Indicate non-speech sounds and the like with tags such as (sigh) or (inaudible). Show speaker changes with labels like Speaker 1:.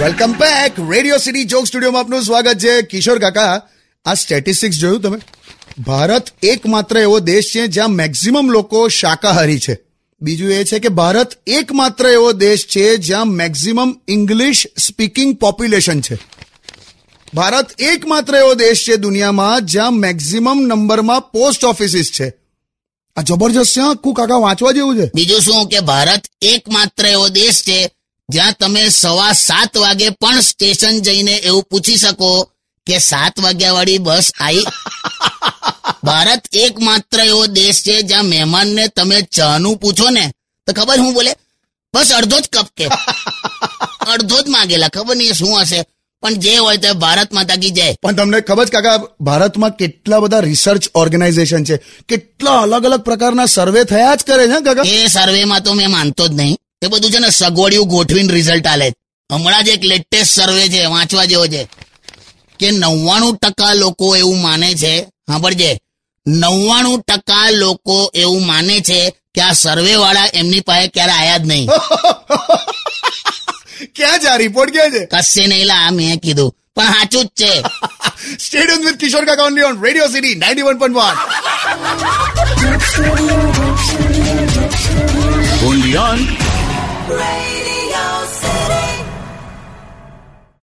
Speaker 1: Welcome back radio city joke સ્ટુડિયોમાં આપનું સ્વાગત છે. કિશોર કાકા, આ સ્ટેટિસ્ટિક્સ જોયું તમે? ભારત એકમાત્ર એવો દેશ છે જ્યાં મેક્સિમમ લોકો શાકાહારી છે. બીજું એ છે કે ભારત એકમાત્ર એવો દેશ છે જ્યાં મેક્સિમમ ઇંગ્લિશ સ્પીકિંગ પોપ્યુલેશન છે. ભારત એકમાત્ર એવો દેશ છે દુનિયામાં જ્યાં મેક્સિમમ નંબરમાં પોસ્ટ ઓફિસિસ છે. આ જબરજસ્ત છે કુ કાકા વાંચવા જેવું છે?
Speaker 2: બીજું શું કે ભારત એકમાત્ર એવો દેશ છે, જ્યાં તમે સવા સાત વાગે પણ સ્ટેશન જઈને એવું પૂછી શકો કે સાત વાગ્યા વાળી બસ આવી ભારત એકમાત્ર એવો દેશ છે, જ્યાં મહેમાનને તમે ચાનું પૂછો ને, તો ખબર હું બોલે? બસ અડધો જ કપ કે. અડધો જ માગેલા, ખબર નહીં શું હશે? પણ જે હોય તે ભારત માતા કી જય.
Speaker 1: પણ તમને ખબર છે કાકા ભારતમાં કેટલા બધા રિસર્ચ ઓર્ગેનાઇઝેશન છે? કેટલા અલગ અલગ પ્રકારના સર્વે થયા જ કરે છે કાકા?
Speaker 2: એ સર્વેમાં તો મેં માનતો જ નહીં. એ બધું છે ને સગવડિયું ગોઠવીને રિઝલ્ટ આલે હમણાં જ એક લેટેસ્ટ સર્વે છે વાંચવા જેવો છે. કે નવ્વાણું ટકા લોકો એવું માને છે સાંભળજે. નવ્વાણું ટકા લોકો એવું માને છે કે આ સર્વે વાળા એમની પાસે ક્યારે આયા જ નહીં. (laughs)
Speaker 1: ક્યાં છે આ રિપોર્ટ ક્યાં છે?
Speaker 2: કશે નહીં લા મેં કીધું. પણ સાચું જ છે.
Speaker 1: Stadium with Kishore Kaka only on radio city ninety one point one
Speaker 3: only
Speaker 4: on